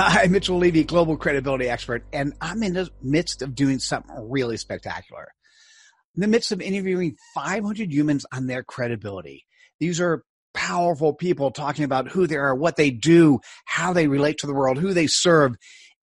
Hi, Mitchell Levy, global credibility expert, and I'm in the midst of doing something really spectacular. In the midst of interviewing 500 humans on their credibility. These are powerful people talking about who they are, what they do, how they relate to the world, who they serve.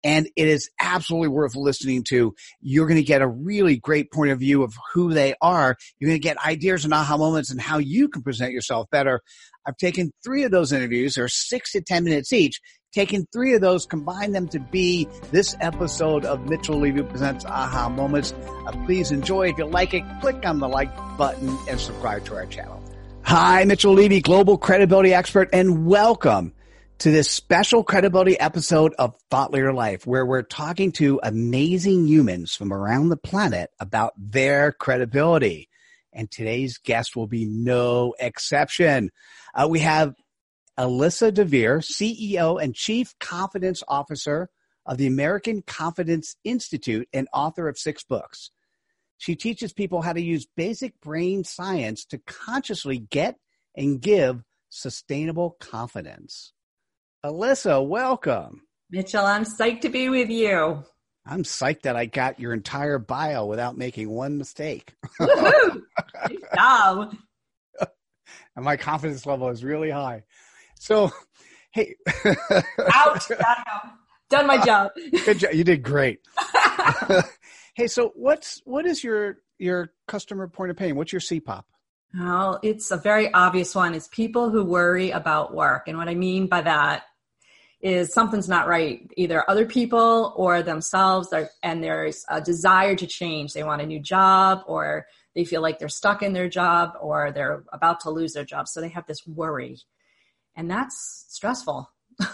And it is absolutely worth listening to. You're going to get a really great point of view of who they are. You're going to get ideas and aha moments and how you can present yourself better. I've taken three of those interviews. They're six to 10 minutes each. Taken three of those, combine them to be this episode of Mitchell Levy Presents Aha Moments. Uh, please enjoy. If you like it, click on the like button and subscribe to our channel. Hi, Mitchell Levy, global credibility expert, and welcome to this special credibility episode of Thought Leader Life, where we're talking to amazing humans from around the planet about their credibility. And today's guest will be no exception. Uh, we have Alyssa Dver, CEO and Chief Confidence Officer of the American Confidence Institute and author of six books. She teaches people how to use basic brain science to consciously get and give sustainable confidence. Alyssa, welcome. Mitchell, I'm psyched to be with you. I'm psyched that I got your entire bio without making one mistake. Woohoo! Good job. and my confidence level is really high. So, hey. Ouch. Done my job. Good job. You did great. hey, so what's what is your your customer point of pain? What's your CPOP? Well, it's a very obvious one. It's people who worry about work. And what I mean by that is something's not right, either other people or themselves, and there's a desire to change. They want a new job, or they feel like they're stuck in their job, or they're about to lose their job. So they have this worry. And that's stressful.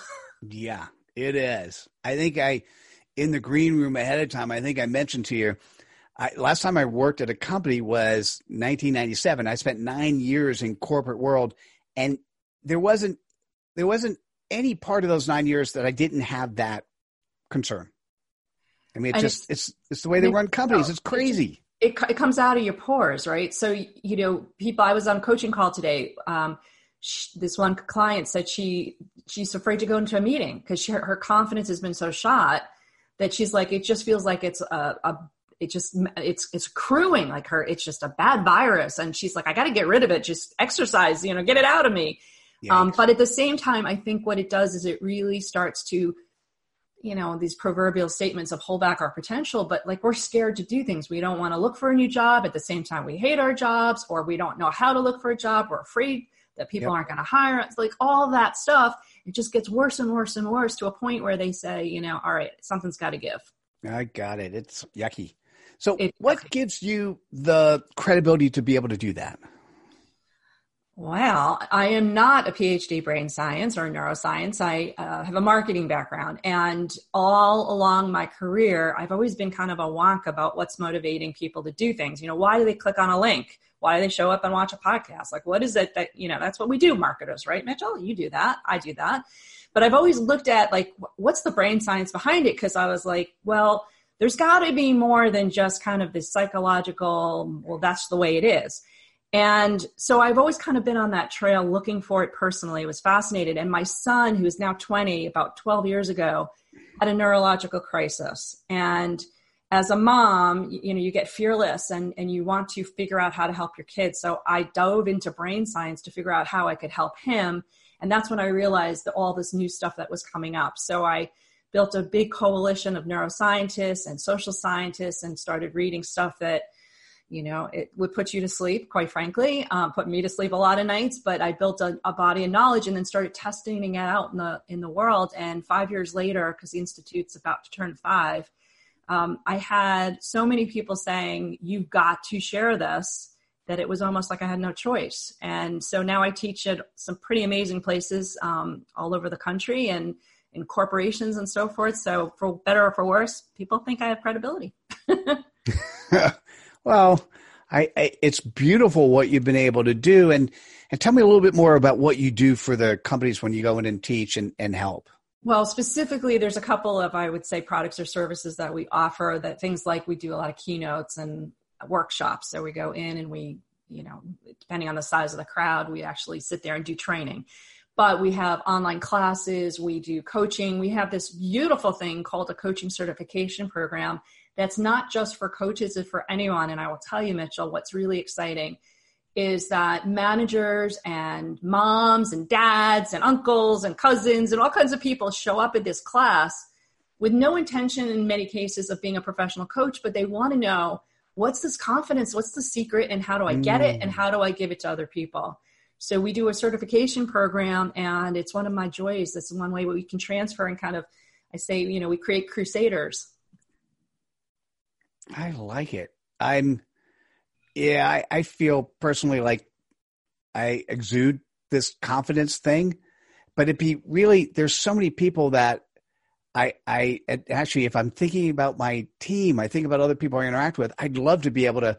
yeah, it is. I think I, in the green room ahead of time, I think I mentioned to you, I, last time I worked at a company was 1997. I spent nine years in corporate world, and there wasn't there wasn't any part of those nine years that I didn't have that concern. I mean, it's just it's, it's it's the way they run companies. It's crazy. It, it comes out of your pores, right? So you know, people. I was on a coaching call today. Um, she, this one client said she she's afraid to go into a meeting because her, her confidence has been so shot that she's like it just feels like it's a, a it just it's it's crewing like her it's just a bad virus. And she's like i got to get rid of it. Just exercise you know get it out of me. Um, but at the same time i think what it does is it really starts to you know these proverbial statements of hold back our potential but like we're scared to do things. We don't want to look for a new job. At the same time we hate our jobs or we don't know how to look for a job. We're afraid that people yep. aren't going to hire us like all that stuff it just gets worse and worse and worse to a point where they say you know all right something's got to give i got it it's yucky so, it, what gives you the credibility to be able to do that? Well, I am not a PhD brain science or neuroscience. I uh, have a marketing background. And all along my career, I've always been kind of a wonk about what's motivating people to do things. You know, why do they click on a link? Why do they show up and watch a podcast? Like, what is it that, you know, that's what we do, marketers, right, Mitchell? You do that. I do that. But I've always looked at, like, what's the brain science behind it? Because I was like, well, there's got to be more than just kind of this psychological, well, that's the way it is. And so I've always kind of been on that trail looking for it personally, was fascinated. And my son, who is now 20, about 12 years ago, had a neurological crisis. And as a mom, you know, you get fearless and, and you want to figure out how to help your kids. So I dove into brain science to figure out how I could help him. And that's when I realized that all this new stuff that was coming up. So I built a big coalition of neuroscientists and social scientists and started reading stuff that you know it would put you to sleep quite frankly um, put me to sleep a lot of nights but i built a, a, body of knowledge and then started testing it out in the in the world and five years later because the institute's about to turn five um, i had so many people saying you've got to share this that it was almost like i had no choice and so now i teach at some pretty amazing places um, all over the country and in corporations and so forth. So for better or for worse, people think I have credibility. well, I, I, it's beautiful what you've been able to do, and and tell me a little bit more about what you do for the companies when you go in and teach and, and help. Well, specifically, there's a couple of, I would say, products or services that we offer that things like we do a lot of keynotes and workshops. So we go in and we, you know, depending on the size of the crowd, we actually sit there and do training. But we have online classes, we do coaching. We have this beautiful thing called a coaching certification program that's not just for coaches, it's for anyone. And I will tell you, Mitchell, what's really exciting is that managers and moms and dads and uncles and cousins and all kinds of people show up at this class with no intention in many cases of being a professional coach, but they want to know what's this confidence, what's the secret, and how do I get it, and mm. how do I give it to other people. So we do a certification program, and it's one of my joys. That's one way we can transfer and kind of, I say, you know, we create crusaders I like it. I'm, yeah, I, I feel personally like I exude this confidence thing, but it'd be really, there's so many people that I, I actually, if I'm thinking about my team, I think about other people I interact with, I'd love to be able to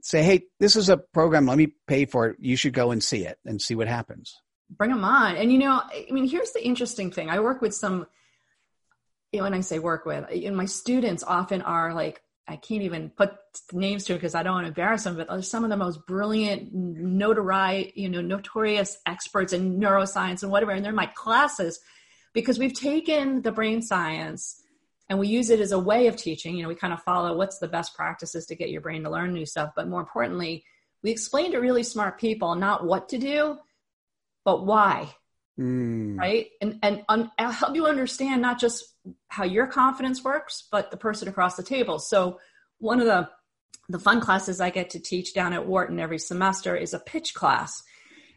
say, Hey, this is a program. Let me pay for it. You should go and see it and see what happens. Bring them on. And you know, I mean, here's the interesting thing. I work with some, you know, when I say work with, know, my students often are like I can't even put names to it because I don't want to embarrass them, but are some of the most brilliant, notoriety, you know, notorious experts in neuroscience and whatever, and they're in my classes because we've taken the brain science and we use it as a way of teaching. You know, we kind of follow what's the best practices to get your brain to learn new stuff, but more importantly, we explain to really smart people not what to do, but why. Mm. Right. And, and un- I'll help you understand not just how your confidence works, but the person across the table. So one of the the fun classes I get to teach down at Wharton every semester is a pitch class.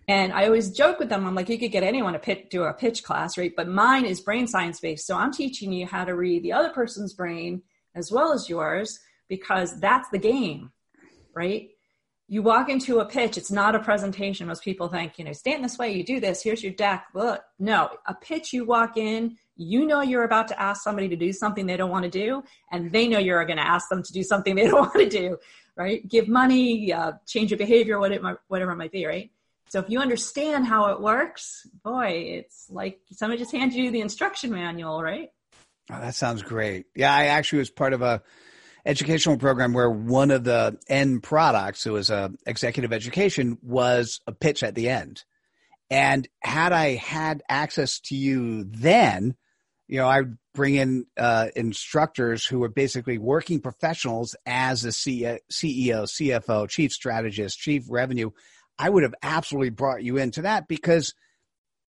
And I always joke with them, I'm like, you could get anyone to pitch, do a pitch class, right? But mine is brain science based. So I'm teaching you how to read the other person's brain as well as yours because that's the game, right? You walk into a pitch, it's not a presentation. Most people think, you know, stand this way, you do this, here's your deck. Look, no, a pitch, you walk in, you know you're about to ask somebody to do something they don't want to do, and they know you're going to ask them to do something they don't want to do, right? Give money, uh, change your behavior, whatever it might be, right? So if you understand how it works, boy, it's like somebody just hands you the instruction manual, right? Oh, that sounds great. Yeah, I actually was part of a educational program where one of the end products, it was a executive education, was a pitch at the end. And had I had access to you then, you know, I would bring in uh, instructors who were basically working professionals as a CEO, CFO, chief strategist, chief revenue. I would have absolutely brought you into that because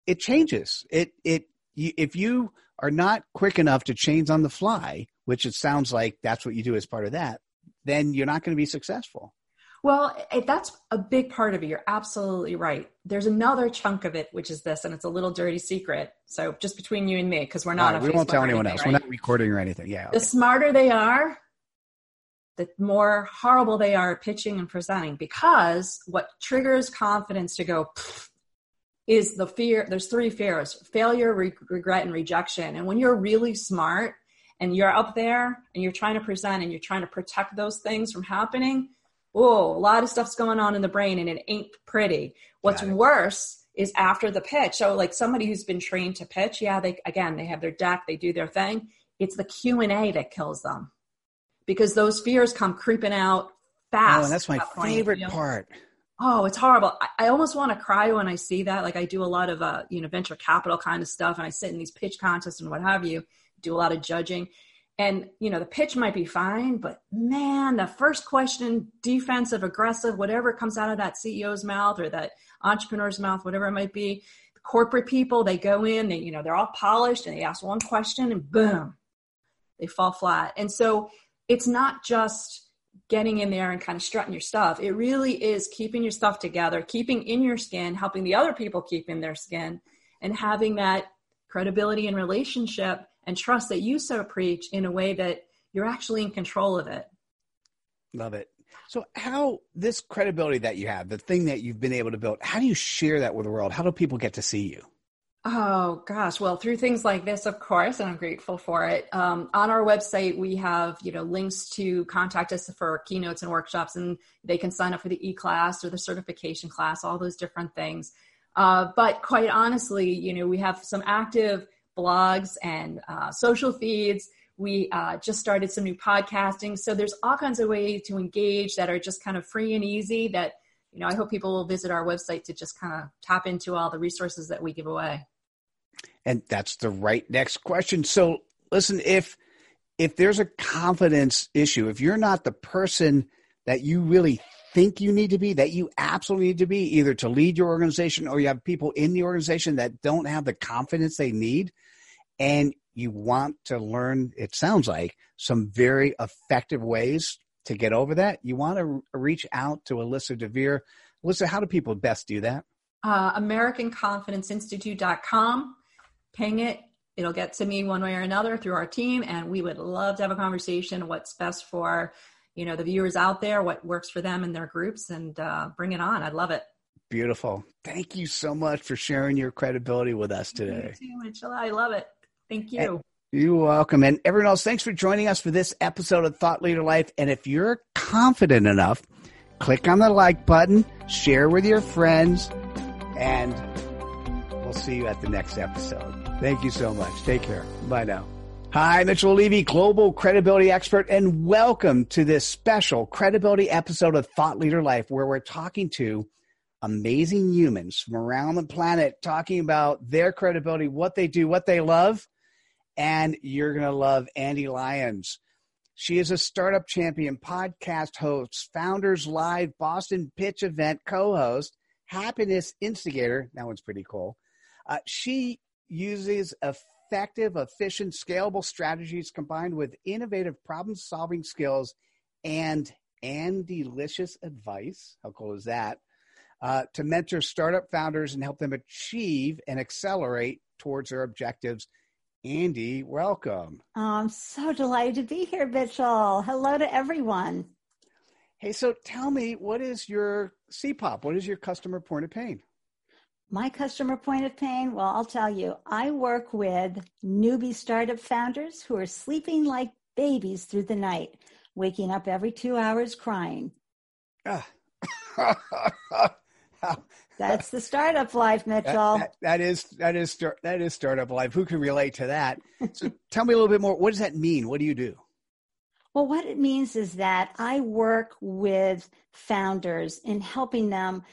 it changes. It it if you are not quick enough to change on the fly, which it sounds like that's what you do as part of that, then you're not going to be successful. Well, that's a big part of it. You're absolutely right. There's another chunk of it, which is this, and it's a little dirty secret. So just between you and me, because we're not. Right, we Facebook won't tell anyone else. Right? We're not recording or anything. Yeah. The smarter they are, the more horrible they are at pitching and presenting. Because what triggers confidence to go is the fear. There's three fears: failure, re- regret, and rejection. And when you're really smart and you're up there and you're trying to present and you're trying to protect those things from happening, oh, a lot of stuff's going on in the brain and it ain't pretty. What's worse is after the pitch. So like somebody who's been trained to pitch, yeah, they again, they have their deck, they do their thing. It's the Q&A that kills them. Because those fears come creeping out fast. Oh, and that's my that favorite point, part. Oh, it's horrible. I, I almost want to cry when I see that. Like I do a lot of uh, you know, venture capital kind of stuff and I sit in these pitch contests and what have you do a lot of judging. And, you know, the pitch might be fine, but man, the first question, defensive, aggressive, whatever comes out of that CEO's mouth or that entrepreneur's mouth, whatever it might be, corporate people, they go in, they, you know, they're all polished and they ask one question and boom, they fall flat. And so it's not just getting in there and kind of strutting your stuff. It really is keeping your stuff together, keeping in your skin, helping the other people keep in their skin, and having that credibility and relationship and trust that you so preach in a way that you're actually in control of it. Love it. So, how this credibility that you have, the thing that you've been able to build, how do you share that with the world? How do people get to see you? Oh gosh, well, through things like this, of course, and I'm grateful for it. Um, on our website, we have you know links to contact us for keynotes and workshops, and they can sign up for the e-class or the certification class, all those different things. Uh, but quite honestly, you know, we have some active blogs and uh, social feeds. We uh, just started some new podcasting, so there's all kinds of ways to engage that are just kind of free and easy. That you know, I hope people will visit our website to just kind of tap into all the resources that we give away. And that's the right next question. So listen, if if there's a confidence issue, if you're not the person that you really think you need to be, that you absolutely need to be, either to lead your organization or you have people in the organization that don't have the confidence they need, and you want to learn, it sounds like, some very effective ways to get over that, you want to reach out to Alyssa Dver. Alyssa, how do people best do that? Uh, AmericanConfidenceInstitute.com ping it. It'll get to me one way or another through our team, and we would love to have a conversation. What's best for you know the viewers out there? What works for them and their groups, and uh, bring it on. I'd love it. Beautiful. Thank you so much for sharing your credibility with us today. You too. I love it. Thank you. And you're welcome. And everyone else, thanks for joining us for this episode of Thought Leader Life. And if you're confident enough, click on the like button, share with your friends, and we'll see you at the next episode. Thank you so much. Take care. Bye now. Hi, Mitchell Levy, global credibility expert, and welcome to this special credibility episode of Thought Leader Life, where we're talking to amazing humans from around the planet, talking about their credibility, what they do, what they love. And you're going to love Ande Lyons. She is a startup champion, podcast host, Founders Live, Boston Pitch event co host, happiness instigator. That one's pretty cool. Uh, she uses effective, efficient, scalable strategies combined with innovative problem solving skills and and delicious advice. How cool is that? Uh, to mentor startup founders and help them achieve and accelerate towards their objectives. Ande, welcome. Oh, I'm so delighted to be here, Mitchell. Hello to everyone. Hey, so tell me, what is your CPOP? What is your customer point of pain? My customer point of pain, well, I'll tell you, I work with newbie startup founders who are sleeping like babies through the night, waking up every two hours crying. That's the startup life, Mitchell. That, that, that is that is that is startup life. Who can relate to that? So tell me a little bit more. What does that mean? What do you do? Well, what it means is that I work with founders in helping them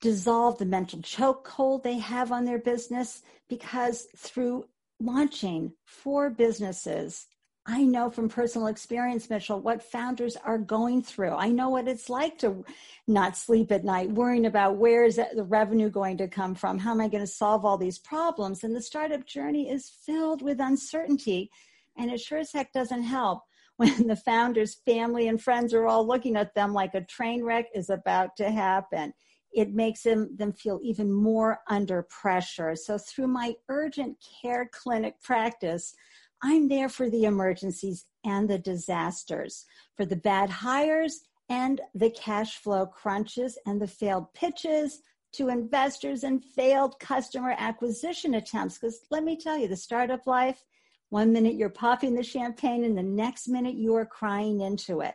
dissolve the mental chokehold they have on their business because through launching four businesses, I know from personal experience, Mitchell, what founders are going through. I know what it's like to not sleep at night, worrying about where is the revenue going to come from? How am I going to solve all these problems? And the startup journey is filled with uncertainty. And it sure as heck doesn't help when the founder's family and friends are all looking at them like a train wreck is about to happen it makes them, them feel even more under pressure. So through my urgent care clinic practice, I'm there for the emergencies and the disasters, for the bad hires and the cash flow crunches and the failed pitches to investors and failed customer acquisition attempts. Because let me tell you, the startup life, one minute you're popping the champagne and the next minute you are crying into it.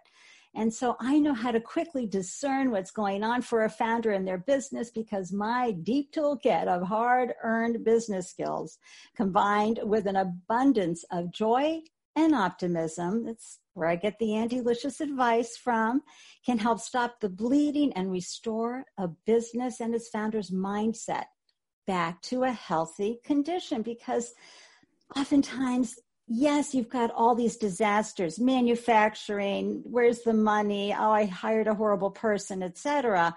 And so I know how to quickly discern what's going on for a founder in their business because my deep toolkit of hard earned business skills combined with an abundance of joy and optimism, that's where I get the Andelicious advice from, can help stop the bleeding and restore a business and its founder's mindset back to a healthy condition because oftentimes yes, you've got all these disasters, manufacturing, where's the money? Oh, I hired a horrible person, etc.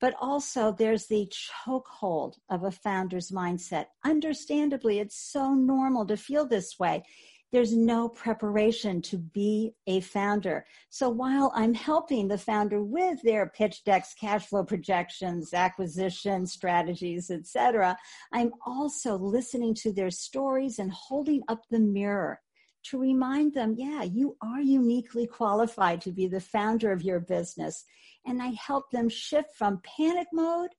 But also there's the chokehold of a founder's mindset. Understandably, it's so normal to feel this way. There's no preparation to be a founder. So while I'm helping the founder with their pitch decks, cash flow projections, acquisition strategies, etc., I'm also listening to their stories and holding up the mirror to remind them, yeah, you are uniquely qualified to be the founder of your business. And I help them shift from panic mode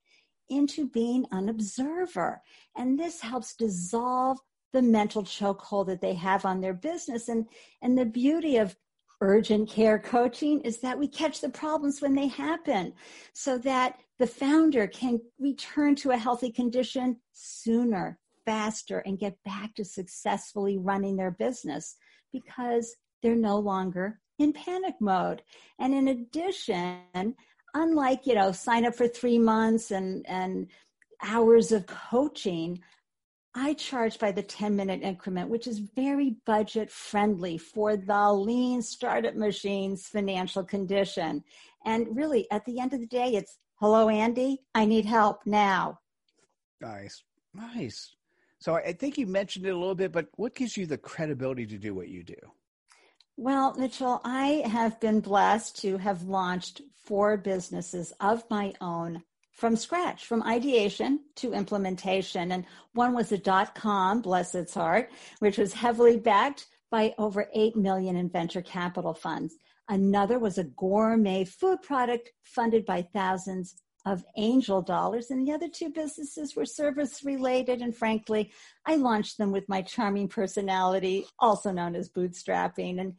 into being an observer. And this helps dissolve the mental chokehold that they have on their business. And, and the beauty of urgent care coaching is that we catch the problems when they happen so that the founder can return to a healthy condition sooner, faster, and get back to successfully running their business because they're no longer in panic mode. And in addition, unlike, you know, sign up for three months and, and hours of coaching, I charge by the 10 minute increment, which is very budget friendly for the lean startup machine's financial condition. And really, at the end of the day, it's hello, Ande, I need help now. Nice. Nice. So I think you mentioned it a little bit, but what gives you the credibility to do what you do? Well, Mitchell, I have been blessed to have launched four businesses of my own from scratch, from ideation to implementation. And one was a dot com, bless its heart, which was heavily backed by over 8 million in venture capital funds. Another was a gourmet food product funded by thousands of angel dollars. And the other two businesses were service related. And frankly, I launched them with my charming personality, also known as bootstrapping. And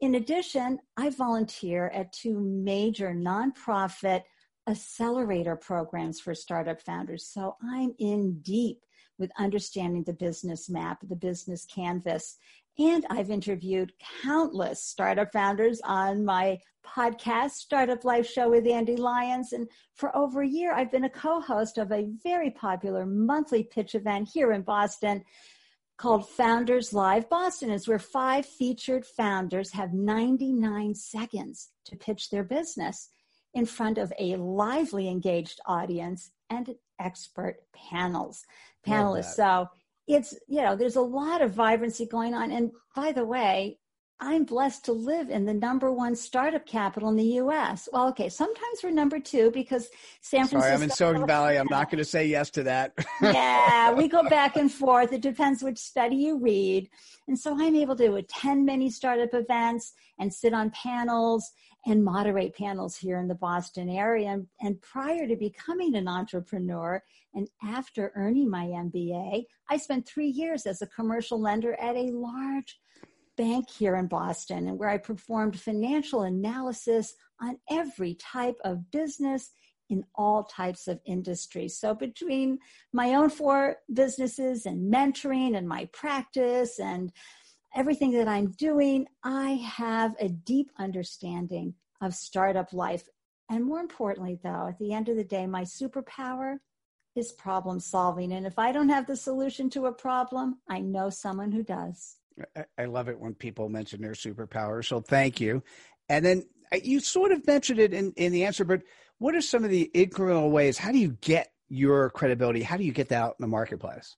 in addition, I volunteer at two major nonprofit accelerator programs for startup founders. So I'm in deep with understanding the business map, the business canvas. And I've interviewed countless startup founders on my podcast, Startup Life Show with Ande Lyons. And for over a year, I've been a co host of a very popular monthly pitch event here in Boston called Founders Live Boston. Is where five featured founders have 99 seconds to pitch their business in front of a lively engaged audience and expert panels. Panelists. So it's you know there's a lot of vibrancy going on. And by the way i'm blessed to live in the number one startup capital in the us well okay sometimes we're number two because san francisco Sorry, i'm in silicon valley. I'm not going to say yes to that. Yeah we go back and forth. It depends which study you read. And so i'm able to attend many startup events and sit on panels and moderate panels here in the Boston area. And, prior to becoming an entrepreneur and after earning my MBA, I spent three years as a commercial lender at a large bank here in Boston and where I performed financial analysis on every type of business in all types of industries. So between my own four businesses and mentoring and my practice and everything that I'm doing, I have a deep understanding of startup life. And more importantly, though, at the end of the day, my superpower is problem solving. And if I don't have the solution to a problem, I know someone who does. I love it when people mention their superpower. So thank you. And then uh, you sort of mentioned it in, in the answer, but what are some of the incremental ways? How do you get your credibility? How do you get that out in the marketplace?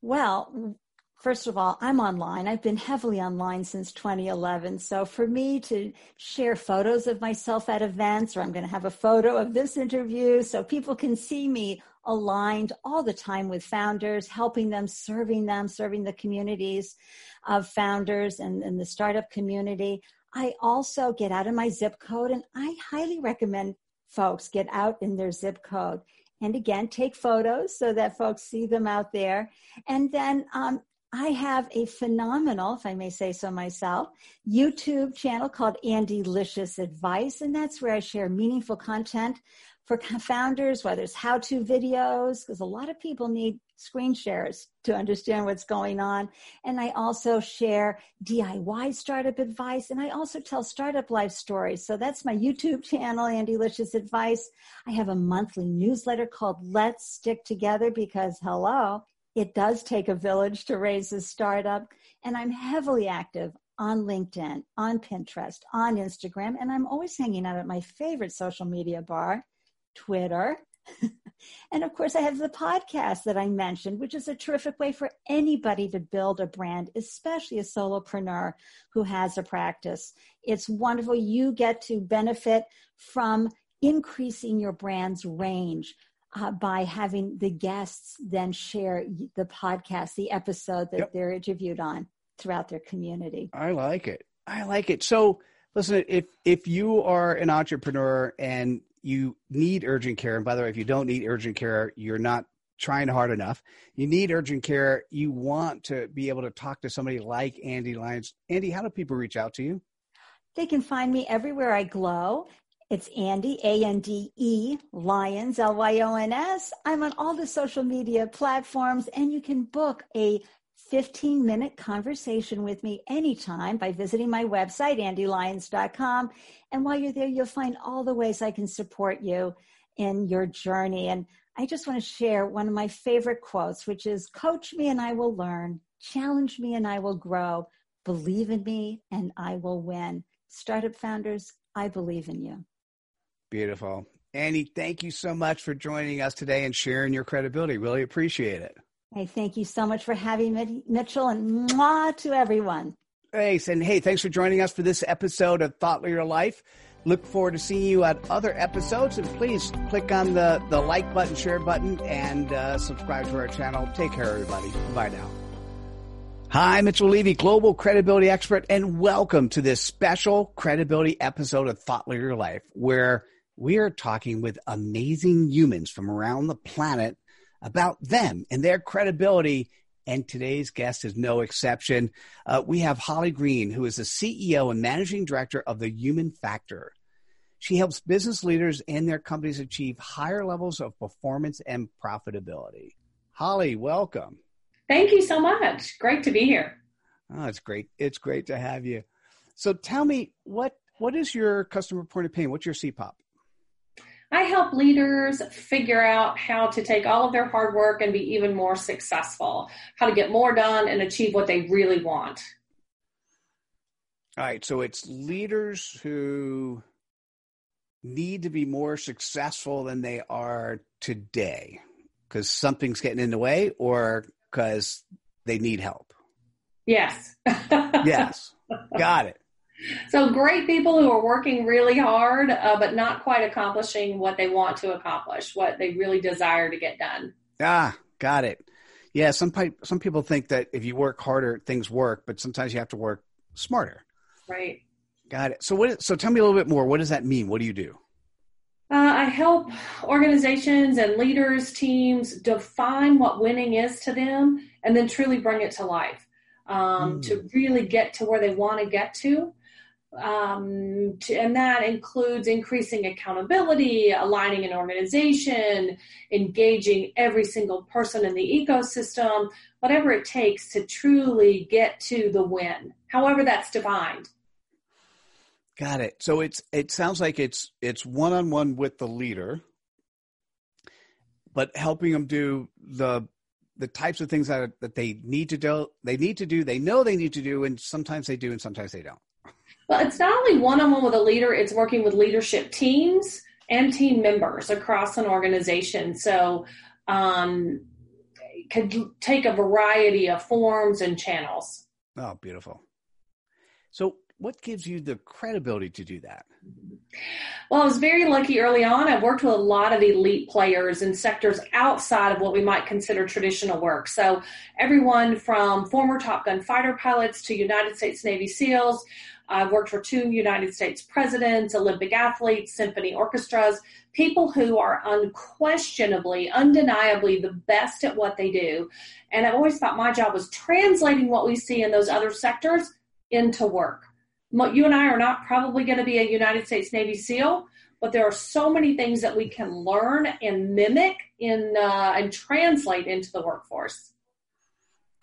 Well, First of all, I'm online. I've been heavily online since 2011. So for me to share photos of myself at events, or I'm going to have a photo of this interview so people can see me aligned all the time with founders, helping them, serving them, serving the communities of founders and, and the startup community. I also get out of my zip code and I highly recommend folks get out in their zip code and again take photos so that folks see them out there and then um, I have a phenomenal, if I may say so myself, YouTube channel called Andelicious Advice, and that's where I share meaningful content for founders, whether it's how-to videos, because a lot of people need screen shares to understand what's going on. And I also share DIY startup advice, and I also tell startup life stories. So that's my YouTube channel, Andelicious Advice. I have a monthly newsletter called Let's Stick Together because, hello, it does take a village to raise a startup. And I'm heavily active on LinkedIn, on Pinterest, on Instagram, and I'm always hanging out at my favorite social media bar, Twitter. and of course, I have the podcast that I mentioned, which is a terrific way for anybody to build a brand, especially a solopreneur who has a practice. It's wonderful. You get to benefit from increasing your brand's range uh, by having the guests then share the podcast, the episode that yep. they're interviewed on throughout their community. I like it. I like it. So listen, if if you are an entrepreneur and you need urgent care. And by the way, if you don't need urgent care, you're not trying hard enough. You need urgent care. You want to be able to talk to somebody like Ande Lyons. Ande, how do people reach out to you? They can find me everywhere I glow. It's Ande, A N D E, Lyons, L Y O N S. I'm on all the social media platforms, and you can book a 15 minute conversation with me anytime by visiting my website, andelyons.com. And while you're there, you'll find all the ways I can support you in your journey. And I just want to share one of my favorite quotes, which is Coach me and I will learn, challenge me and I will grow, believe in me and I will win. Startup founders, I believe in you. Beautiful. Annie, thank you so much for joining us today and sharing your credibility. Really appreciate it. Hey, thank you so much for having me, Mitchell, and mwah to everyone. Thanks. And hey, thanks for joining us for this episode of Thought Leader Life. Look forward to seeing you at other episodes. And please click on the, the like button, share button, and uh, subscribe to our channel. Take care, everybody. Bye now. Hi, Mitchell Levy, global credibility expert, and welcome to this special credibility episode of Thought Leader Life, where we are talking with amazing humans from around the planet about them and their credibility. And today's guest is no exception. Uh, we have Holly Green, who is the CEO and managing director of the Human Factor. She helps business leaders and their companies achieve higher levels of performance and profitability. Holly, welcome. Thank you so much. Great to be here. Oh, it's great. It's great to have you. So tell me what what is your customer point of pain? What's your CPOP? I help leaders figure out how to take all of their hard work and be even more successful, how to get more done and achieve what they really want. All right. So it's leaders who need to be more successful than they are today because something's getting in the way or because they need help. Yes. yes. Got it. So great people who are working really hard, uh, but not quite accomplishing what they want to accomplish, what they really desire to get done. Ah, got it. Yeah, some some people think that if you work harder, things work, but sometimes you have to work smarter. Right. Got it. So what? So tell me a little bit more. What does that mean? What do you do? Uh, I help organizations and leaders, teams define what winning is to them, and then truly bring it to life. Um, mm. To really get to where they want to get to, um, to, and that includes increasing accountability, aligning an organization, engaging every single person in the ecosystem, whatever it takes to truly get to the win, however that's defined. Got it. So it's it sounds like it's it's one on one with the leader, but helping them do the the types of things that that they need to do. They need to do. They know they need to do, and sometimes they do, and sometimes they don't. Well, it's not only one on one with a leader, it's working with leadership teams and team members across an organization. So, um, could take a variety of forms and channels. Oh, beautiful. So, what gives you the credibility to do that? Well, I was very lucky early on. I've worked with a lot of elite players in sectors outside of what we might consider traditional work. So, everyone from former Top Gun fighter pilots to United States Navy SEALs, I've worked for two United States presidents, Olympic athletes, symphony orchestras, people who are unquestionably, undeniably the best at what they do. And I've always thought my job was translating what we see in those other sectors into work. You and I are not probably going to be a United States Navy SEAL, but there are so many things that we can learn and mimic in uh, and translate into the workforce.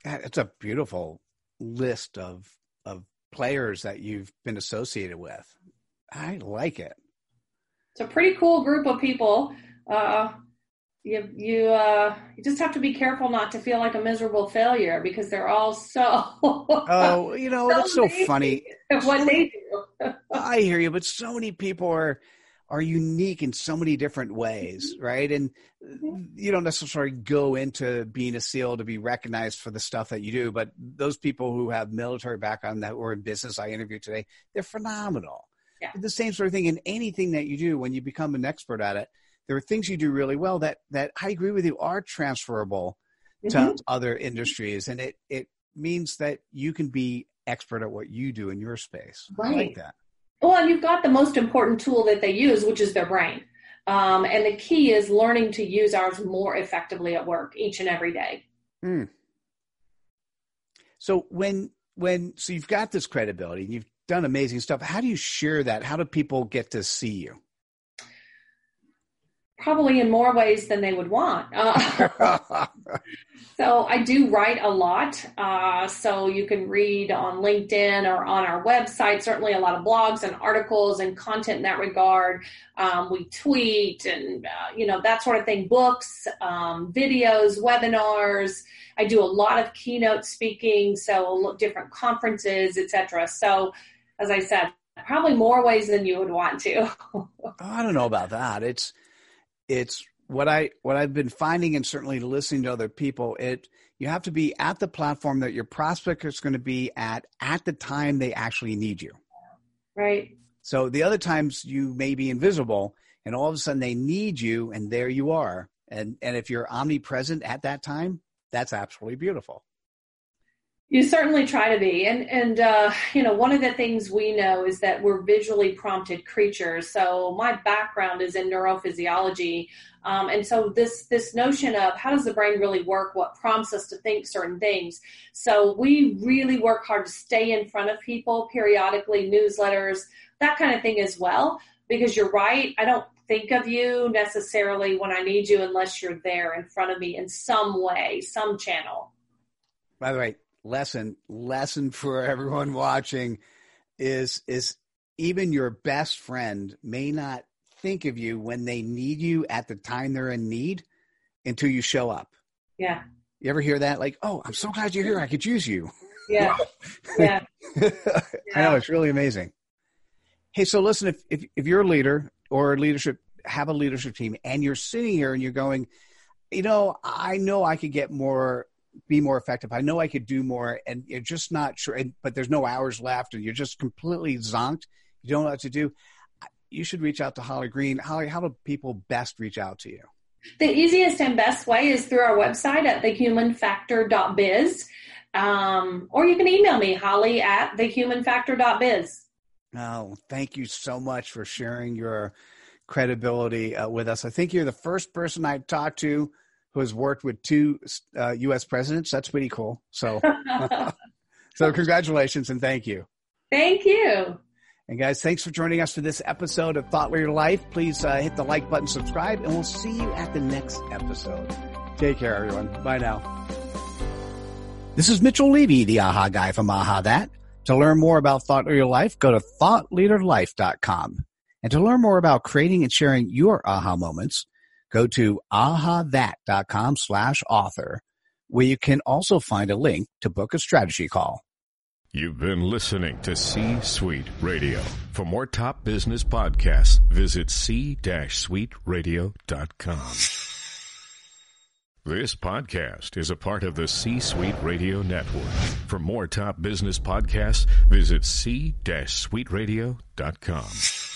It's a beautiful list of of players that you've been associated with. I like it. It's a pretty cool group of people. Uh, you you uh, you just have to be careful not to feel like a miserable failure because they're all so. oh, you know so that's so funny. What they do. I hear you, but so many people are are unique in so many different ways, right? And mm-hmm. you don't necessarily go into being a SEAL to be recognized for the stuff that you do, but those people who have military background that were in business I interviewed today, they're phenomenal. Yeah. The same sort of thing in anything that you do when you become an expert at it. There are things you do really well that that I agree with you are transferable mm-hmm. to other industries, and it it means that you can be expert at what you do in your space. Right. I like that. Well, and you've got the most important tool that they use, which is their brain. Um, and the key is learning to use ours more effectively at work each and every day. Mm. So when when so you've got this credibility and you've done amazing stuff. How do you share that? How do people get to see you? Probably in more ways than they would want. Uh, so I do write a lot. Uh, so you can read on LinkedIn or on our website. Certainly, a lot of blogs and articles and content in that regard. Um, we tweet and uh, you know that sort of thing. Books, um, videos, webinars. I do a lot of keynote speaking, so different conferences, etc. So as I said, probably more ways than you would want to. I don't know about that. It's it's what I what I've been finding and certainly listening to other people, it you have to be at the platform that your prospect is going to be at at the time they actually need you. Right. So the other times you may be invisible and all of a sudden they need you and there you are. And and if you're omnipresent at that time, that's absolutely beautiful. You certainly try to be, and and uh, you know one of the things we know is that we're visually prompted creatures. So my background is in neurophysiology, um, and so this this notion of how does the brain really work, what prompts us to think certain things. So we really work hard to stay in front of people periodically, newsletters, that kind of thing as well. Because you're right, I don't think of you necessarily when I need you unless you're there in front of me in some way, some channel. By the way, lesson lesson for everyone watching is is even your best friend may not think of you when they need you at the time they're in need until you show up. Yeah. You ever hear that? Like, oh, I'm so glad you're here. I could use you. Yeah. yeah. I know it's really amazing. Hey, so listen, if, if if you're a leader or a leadership have a leadership team and you're sitting here and you're going, you know, I know I could get more be more effective. I know I could do more, and you're just not sure. And, but there's no hours left, and you're just completely zonked. You don't know what to do. You should reach out to Holly Green. Holly, how do people best reach out to you? The easiest and best way is through our website at thehumanfactor.biz. Um, or you can email me, Holly at thehumanfactor.biz. Oh, thank you so much for sharing your credibility uh, with us. I think you're the first person I've talked to who has worked with two uh, U.S. presidents. That's pretty cool. So, so congratulations and thank you. Thank you. And guys, thanks for joining us for this episode of Thought Leader Life. Please uh, hit the like button, subscribe, and we'll see you at the next episode. Take care, everyone. Bye now. This is Mitchell Levy, the AHA guy from AHA That. To learn more about Thought Leader Life, go to thoughtleaderlife.com. And to learn more about creating and sharing your AHA moments, go to ahathat.com slash author, where you can also find a link to book a strategy call. You've been listening to C Suite Radio. For more top business podcasts, visit c-suiteradio.com. This podcast is a part of the C Suite Radio Network. For more top business podcasts, visit c-suiteradio.com.